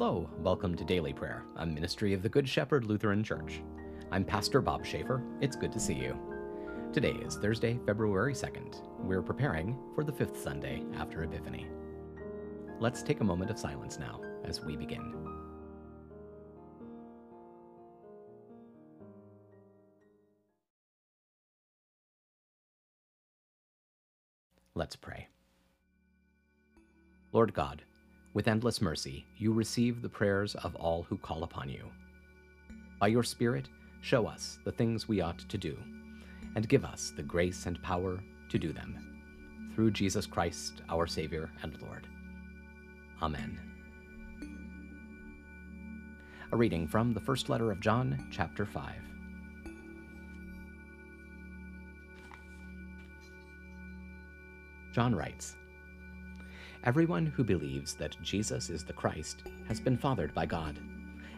Hello, welcome to Daily Prayer, a ministry of the Good Shepherd Lutheran Church. I'm Pastor Bob Schaefer. It's good to see you. Today is Thursday, February 2nd. We're preparing for the fifth Sunday after Epiphany. Let's take a moment of silence now as we begin. Let's pray. Lord God, with endless mercy, you receive the prayers of all who call upon you. By your Spirit, show us the things we ought to do, and give us the grace and power to do them. Through Jesus Christ, our Savior and Lord. Amen. A reading from the first letter of John, chapter 5. John writes, Everyone who believes that Jesus is the Christ has been fathered by God,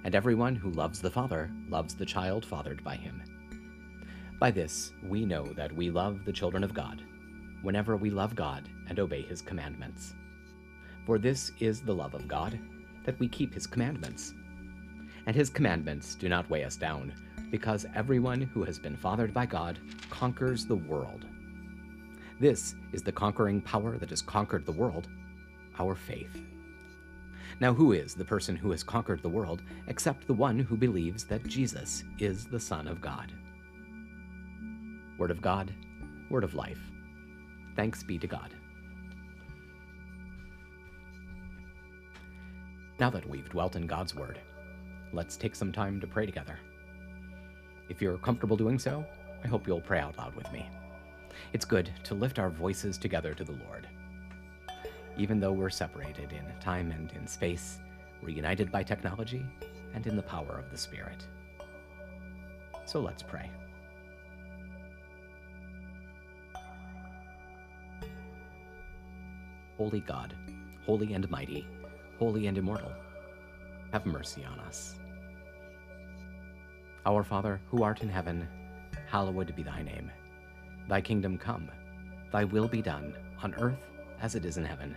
and everyone who loves the Father loves the child fathered by him. By this we know that we love the children of God, whenever we love God and obey his commandments. For this is the love of God, that we keep his commandments. And his commandments do not weigh us down, because everyone who has been fathered by God conquers the world. This is the conquering power that has conquered the world our faith. Now, who is the person who has conquered the world except the one who believes that Jesus is the Son of God? Word of God, word of life. Thanks be to God. Now that we've dwelt in God's Word, let's take some time to pray together. If you're comfortable doing so, I hope you'll pray out loud with me. It's good to lift our voices together to the Lord. Even though we're separated in time and in space, we're united by technology and in the power of the Spirit. So let's pray. Holy God, holy and mighty, holy and immortal, have mercy on us. Our Father, who art in heaven, hallowed be thy name. Thy kingdom come, thy will be done, on earth as it is in heaven.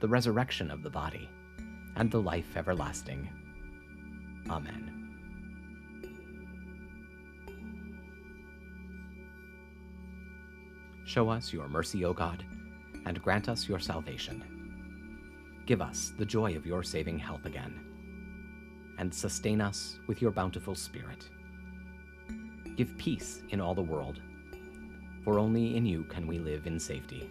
the resurrection of the body, and the life everlasting. Amen. Show us your mercy, O God, and grant us your salvation. Give us the joy of your saving help again, and sustain us with your bountiful Spirit. Give peace in all the world, for only in you can we live in safety.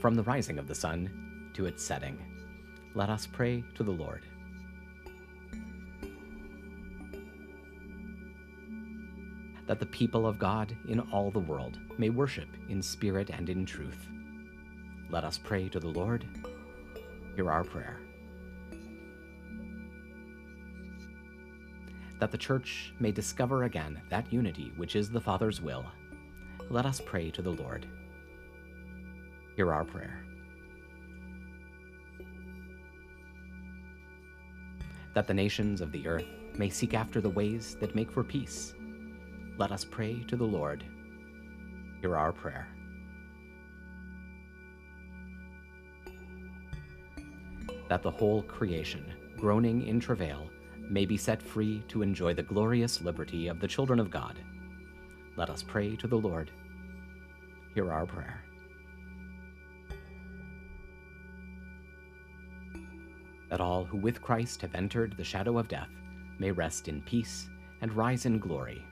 From the rising of the sun to its setting, let us pray to the Lord. That the people of God in all the world may worship in spirit and in truth. Let us pray to the Lord. Hear our prayer. That the Church may discover again that unity which is the Father's will. Let us pray to the Lord. Hear our prayer. that the nations of the earth may seek after the ways that make for peace. Let us pray to the Lord. Hear our prayer. That the whole creation, groaning in travail, may be set free to enjoy the glorious liberty of the children of God. Let us pray to the Lord. Hear our prayer. That all who with Christ have entered the shadow of death may rest in peace and rise in glory.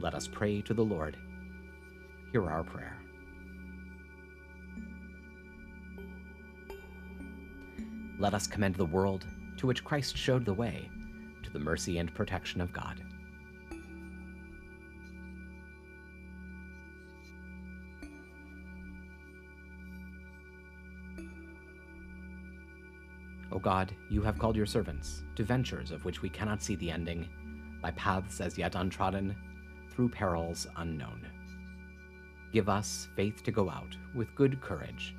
Let us pray to the Lord. Hear our prayer. Let us commend the world to which Christ showed the way to the mercy and protection of God. O God, you have called your servants to ventures of which we cannot see the ending, by paths as yet untrodden, through perils unknown. Give us faith to go out with good courage,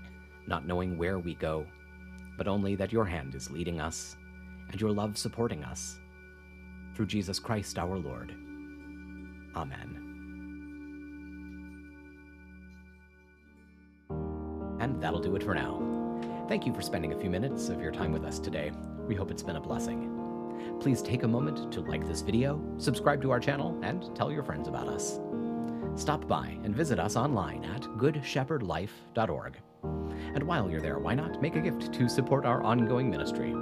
not knowing where we go, but only that your hand is leading us and your love supporting us. Through Jesus Christ our Lord. Amen. And that'll do it for now. Thank you for spending a few minutes of your time with us today. We hope it's been a blessing. Please take a moment to like this video, subscribe to our channel, and tell your friends about us. Stop by and visit us online at goodshepherdlife.org. And while you're there, why not make a gift to support our ongoing ministry?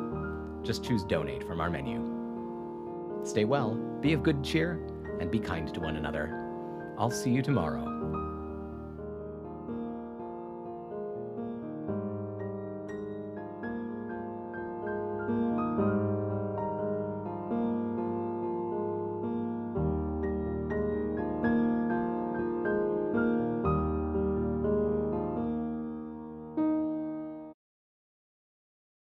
Just choose Donate from our menu. Stay well, be of good cheer, and be kind to one another. I'll see you tomorrow